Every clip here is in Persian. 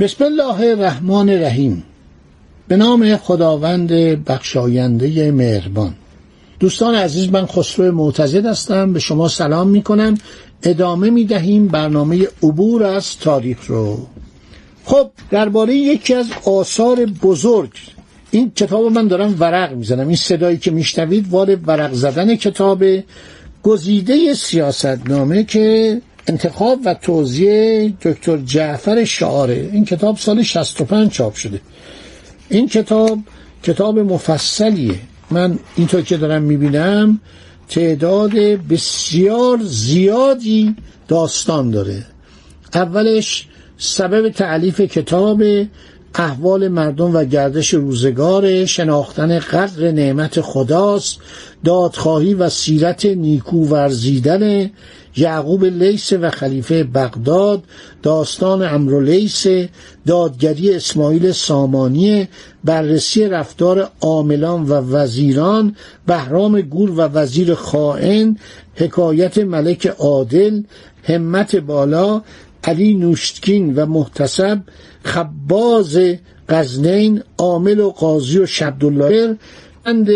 بسم الله الرحمن الرحیم. به نام خداوند بخشاینده مهربان. دوستان عزیز من خسرو معتزد هستم. به شما سلام می کنم ادامه می دهیم برنامه عبور از تاریخ رو. خب درباره یکی از آثار بزرگ این کتاب من دارم ورق می‌زنم. این صدایی که میشنوید وال ورق زدن کتاب گزیده سیاستنامه که انتخاب و توضیح دکتر جعفر شعاره. این کتاب سال 65 چاپ شده. این کتاب کتاب مفصلیه. من اینطور که دارم می‌بینم تعداد بسیار زیادی داستان داره. اولش سبب تعلیف کتاب احوال مردم و گردش روزگار شناختن قدر نعمت خداست دادخواهی و سیرت نیکو ورزیدن یعقوب لیس و خلیفه بغداد داستان امرو لیس دادگری اسماعیل سامانی بررسی رفتار عاملان و وزیران بهرام گور و وزیر خائن حکایت ملک عادل همت بالا علی نوشتکین و محتسب خباز غزنین عامل و قاضی و شبدالله پند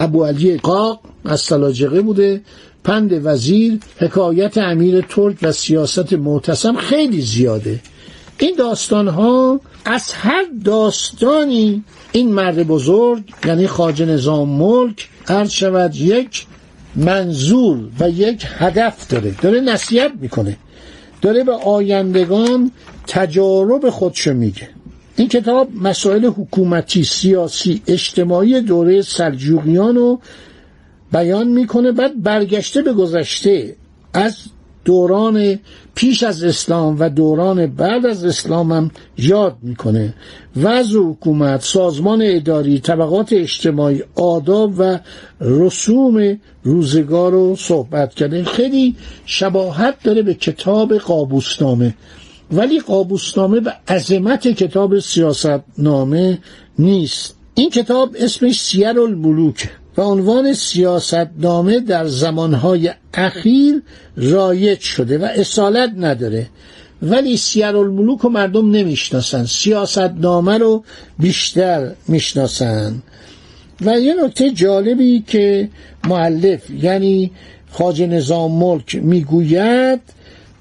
ابو علی قاق از سلاجقه بوده. پند وزیر حکایت امیر ترک و سیاست معتصم خیلی زیاده. این داستان ها از هر داستانی این مرد بزرگ یعنی خاج نظام ملک عرض شود یک منظور و یک هدف داره. داره نصیحت می‌کنه. داره به آیندگان تجارب خودشو میگه. این کتاب مسائل حکومتی سیاسی اجتماعی دوره سلجوقیان رو بیان می‌کنه بعد برگشته به گذشته از دوران پیش از اسلام و دوران بعد از اسلام هم یاد می‌کنه. وضع حکومت سازمان اداری طبقات اجتماعی آداب و رسوم روزگار رو صحبت کرده. خیلی شباهت داره به کتاب قابوسنامه ولی قابوسنامه به عظمت کتاب سیاستنامه نیست. این کتاب اسمش سیر الملوک و عنوان سیاستنامه در زمانهای اخیر رایج شده و اصالت نداره. ولی سیر الملوک رو مردم نمی‌شناسن. سیاستنامه رو بیشتر می‌شناسن. و یه نکته جالبی که معلف یعنی خاج نظام ملک می‌گوید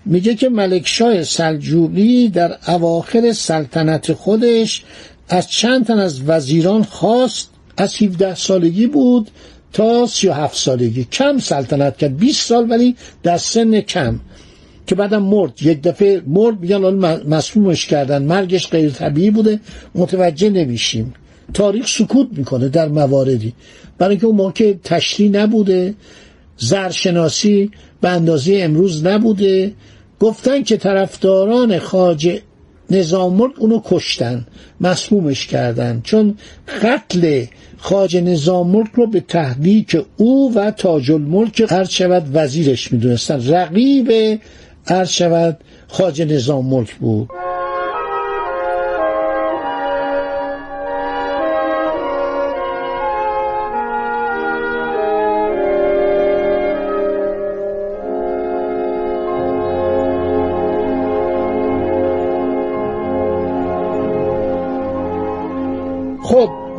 میگه که ملکشاه سلجوقی در اواخر سلطنت خودش از چند تن از وزیران خواست از 17 سالگی بود تا 37 سالگی. کم سلطنت کرد. 20 سال ولی در سن کم. که بعدم مرد. یک دفعه مرد میگن مسمومش کردن. مرگش غیر طبیعی بوده. متوجه نمیشیم. تاریخ سکوت می‌کنه در مواردی. برای اینکه اون موقع تشریح نبوده زرشناسی به اندازه امروز نبوده گفتن که طرفداران خاج نظام ملک اونو کشتن مسمومش کردن. چون قتل خاج نظام ملک رو به تحریک او و تاج الملک عرض شود وزیرش می‌دونستن. رقیب عرض شود خاج نظام ملک بود.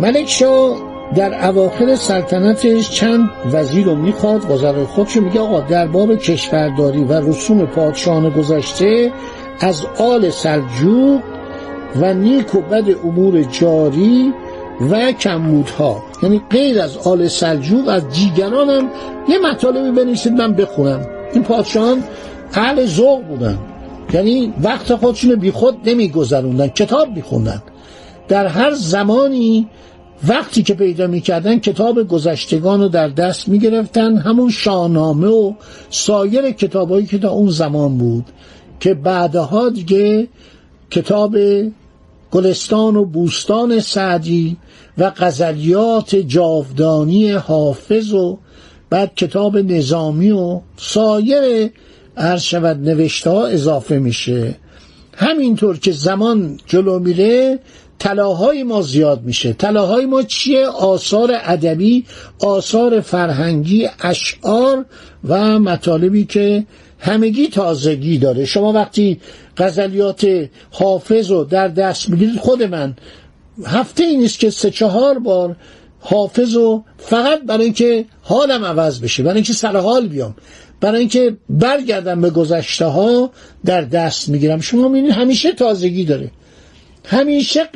ملک شاه در اواخر سلطنتش چند وزیر رو می‌خواد. وزرای خودشو میگه آقا در باب کشورداری و رسوم پادشاهان گذشته از آل سلجوق و نیک و بد امور جاری و کمودها یعنی غیر از آل سلجوق از دیگران یه مطالبی بنویسید من بخونم. این پادشاهان اهل ذوق بودن. یعنی وقت خودشون بی خود نمیگذروندن کتاب میخوندن. در هر زمانی وقتی که پیدا می‌کردن کتاب گذشتگان رو در دست می‌گرفتن همون شاهنامه و سایر کتابایی که تا اون زمان بود که بعدها دیگه کتاب گلستان و بوستان سعدی و غزلیات جاودانی حافظ و بعد کتاب نظامی و سایر عرض شود نوشته ها اضافه میشه. همینطور که زمان جلو میره طلاهای ما زیاد میشه. طلاهای ما چیه؟ آثار ادبی آثار فرهنگی اشعار و مطالبی که همگی تازگی داره. شما وقتی غزلیات حافظ رو در دست می‌گیرید خود من هفته ای نیست که سه چهار بار حافظ رو فقط برای اینکه حالم عوض بشه برای اینکه سر حال بیام برای اینکه برگردم به گذشته ها در دست می‌گیرم. شما می‌بینید همیشه تازگی داره. همیشه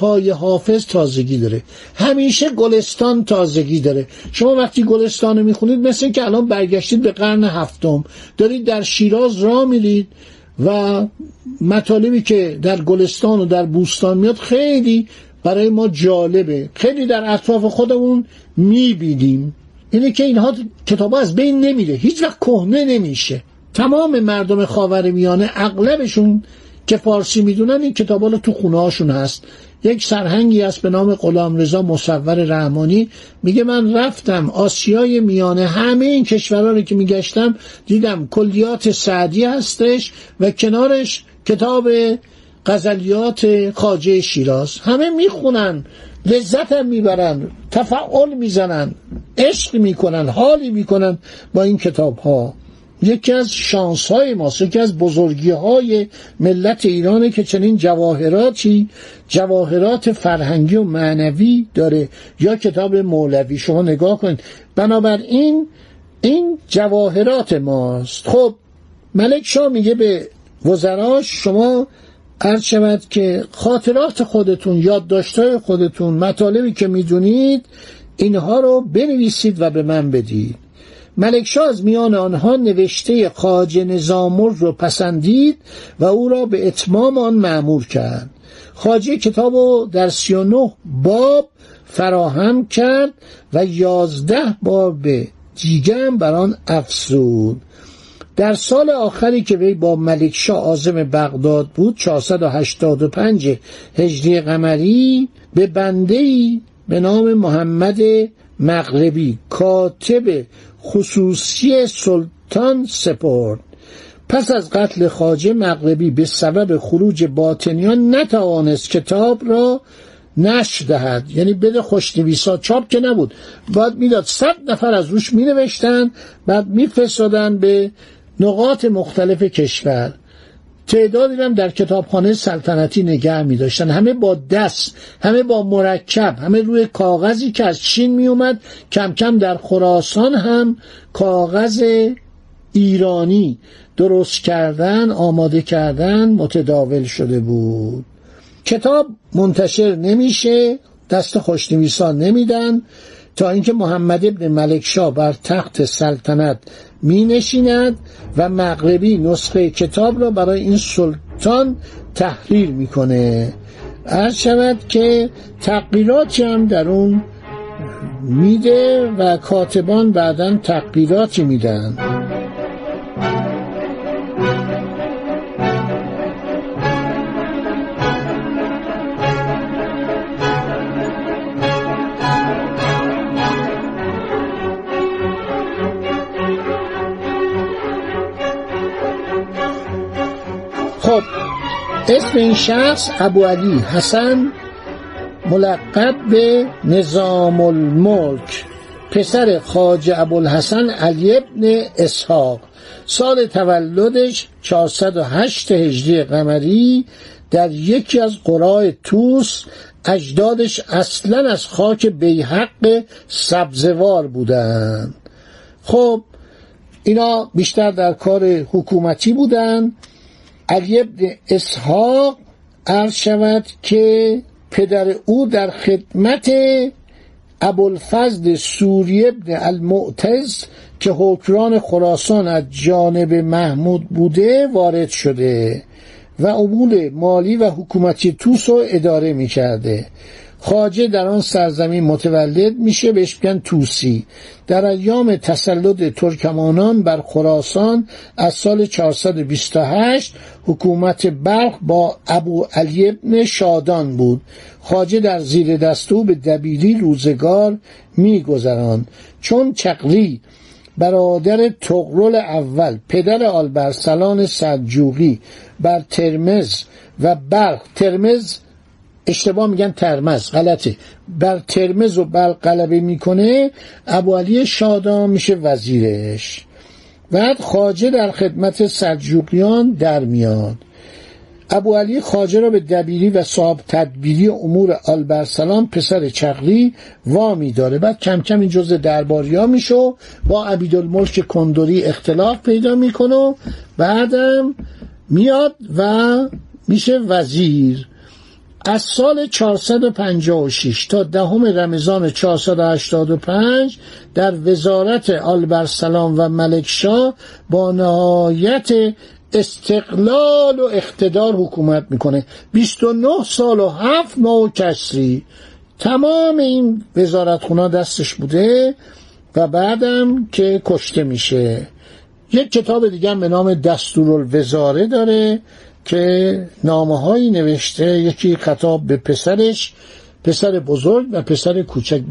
های حافظ تازگی داره. همیشه گلستان تازگی داره. شما وقتی گلستان رو می‌خونید مثل که الان برگشتید به قرن هفتم دارید در شیراز را میرید و مطالبی که در گلستان و در بوستان میاد خیلی برای ما جالبه. خیلی در اطراف خودمون می‌بینیم. اینه که اینها کتاب از بین نمیره. هیچ وقت کهنه نمیشه. تمام مردم خاور میانه اغلبشون که فارسی می‌دونن این کتابا رو تو خونه هاشون هست. یک سرهنگی است به نام غلام رضا مصور رحمانی. میگه من رفتم آسیای میانه همه این کشورها رو که میگشتم دیدم کلیات سعدی هستش و کنارش کتاب غزلیات خاجه شیراز. همه می‌خونن لذت هم می‌برن تفعال می‌زنن عشق می‌کنن حالی می‌کنن با این کتاب ها یکی از شانس های ماست یکی از بزرگی های ملت ایرانه که چنین جواهراتی جواهرات فرهنگی و معنوی داره. یا کتاب مولوی شما نگاه کنید. بنابراین این جواهرات ماست. خب ملک شاه میگه به وزراش شما عرض شود که خاطرات خودتون یادداشتهای خودتون مطالبی که می‌دونید اینها رو بنویسید و به من بدید. ملکشاه از میان آنها نوشته خاج نظامر رو پسندید و او را به اتمام آن معمور کرد. خاجه کتاب رو در سی و نه باب فراهم کرد و یازده باب به دیگه بر آن افزود. در سال آخری که وی با ملکشاه آزم بغداد بود 485 هجری قمری به بنده به نام محمد مغربی کاتب خصوصی سلطان سپرد. پس از قتل خاجه مغربی به سبب خروج باطنیان نتوانست کتاب را نشر دهد. یعنی بده خوشنویسا چاپ که نبود. باید می‌داد صد نفر از روش می نوشتن بعد میفرستادن به نقاط مختلف کشور. تعدادی هم در کتابخانه سلطنتی نگه می داشتن همه با دست همه با مرکب همه روی کاغذی که از چین می اومد کم کم در خراسان هم کاغذ ایرانی درست کردن آماده کردن متداول شده بود. کتاب منتشر نمیشه دست خوشنویسان نمیدن. تا اینکه محمد ابن ملکشاه بر تخت سلطنت می نشیند و مغربی نسخه کتاب را برای این سلطان تحریر می‌کنه. عرض شود که تغییراتی هم در اون میده و کاتبان بعدا تغییراتی میدن. اسم این شخص ابو علی حسن ملقب به نظام الملک پسر خاج ابوالحسن علی ابن اسحاق. سال تولدش 408 هجری قمری در یکی از قرای توس اجدادش اصلا از خاک بیحق سبزوار بودند. خب اینا بیشتر در کار حکومتی بودند. علی ابن اسحاق عرض شود که پدر او در خدمت ابوالفضل سوری ابن المعتز که حکران خراسان از جانب محمود بوده وارد شده. و امور مالی و حکومتی توس رو اداره می کرده خاجه در آن سرزمین متولد میشه بهش میگن توسی. در ایام تسلط ترکمانان بر خراسان از سال 428 حکومت بلخ با ابو علی ابن شادان بود. خاجه در زیر دستو به دبیری روزگار میگذران چون چقری برادر تغرل اول پدر آلبرسلان سلجوقی بر ترمز و بلخ ترمز اشتباه میگن ترمز غلطه. بر ترمز و بلخ غلبه می‌کنه ابو علی شادان میشه وزیرش. بعد خاجه در خدمت سلجوقیان در میاد. ابو علی خاجه را به دبیری و صاحب تدبیری امور آلبرسلان پسر چقری وامی داره. بعد کم کم این جزء درباری ها میشه با عبیدالملک کندوری اختلاف پیدا می‌کنه بعدم میاد و میشه وزیر. از سال 456 تا دهم رمضان 485 در وزارت آلبرسلان و ملکشاه با نهایت استقلال و اقتدار حکومت می‌کنه. 29 سال و هفت ماه و کسری تمام این وزارت خونا دستش بوده و بعدم که کشته میشه. یک کتاب دیگه به نام دستورالوزاره داره که نامه هایی نوشته. یکی خطاب به پسرش. پسر بزرگ و پسر کوچک.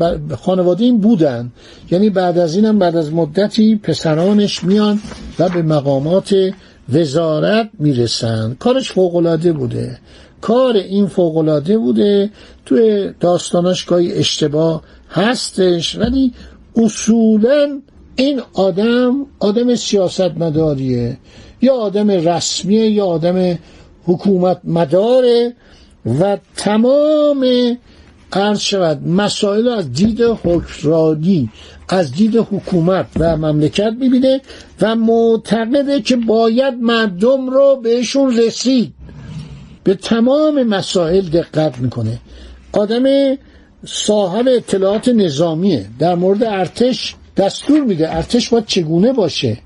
خانواده این بودن. یعنی بعد از اینم بعد از مدتی پسرانش میان و به مقامات وزارت می‌رسن. کارش فوقالعاده بوده. کار این فوقالعاده بوده. توی داستاناش گاهی اشتباه هستش ولی اصولا این آدم آدم سیاست مداریه یا آدم رسمیه یا آدم حکومت مداره و تمام عرض شود مسائل از دید حکرانی از دید حکومت و مملکت می‌بینه و معتقده که باید مردم رو بهشون رسید. به تمام مسائل دقت می‌کنه. آدم صاحب اطلاعات نظامیه. در مورد ارتش دستور میده. ارتش باید چگونه باشه؟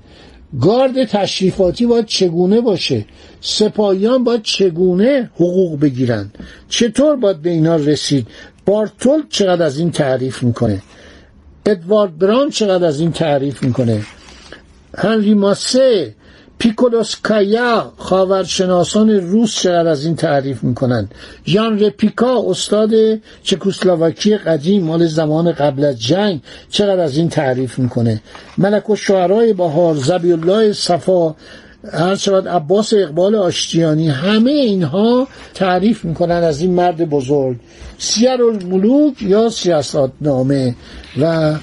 گارد تشریفاتی باید چگونه باشه؟ سپاهیان باید چگونه حقوق بگیرن؟ چطور باید به اینا رسید؟ بارتول چقدر از این تعریف می‌کنه؟ ادوارد بران چقدر از این تعریف می‌کنه؟ هنری ماسه پیکولوسکایا خاورشناسان روس چقدر از این تعریف می‌کنن؟ ژان رپیکا استاد چکوسلواکی قدیم مال زمان قبل از جنگ چقدر از این تعریف می‌کنه؟ ملک و شعرهای بهار زبی الله صفا هر شود عباس اقبال آشتیانی همه اینها تعریف می‌کنن از این مرد بزرگ. سیر الملوک یا سیاست نامه و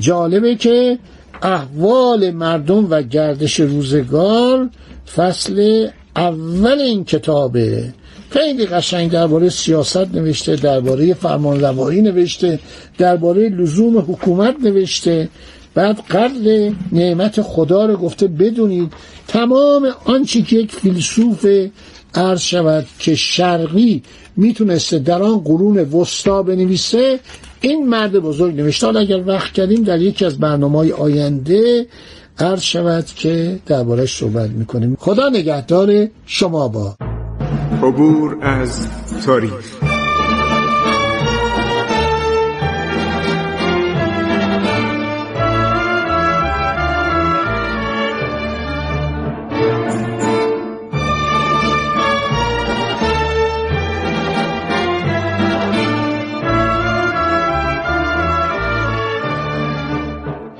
جالبه که احوال مردم و گردش روزگار فصل اول این کتابه. خیلی قشنگ درباره سیاست نوشته درباره فرمانروایی نوشته درباره لزوم حکومت نوشته. بعد قدر نعمت خدا رو گفته بدونید تمام آنچه که یک فیلسوف عرض شود که شرقی می‌تونسته در آن قرون وسطا بنویسه این مرد بزرگ نوشته. حالا اگر وقت کردیم در یکی از برنامه های آینده عرض شود که دربارش صحبت می‌کنیم. خدا نگهدار شما با. عبور از تاریخ.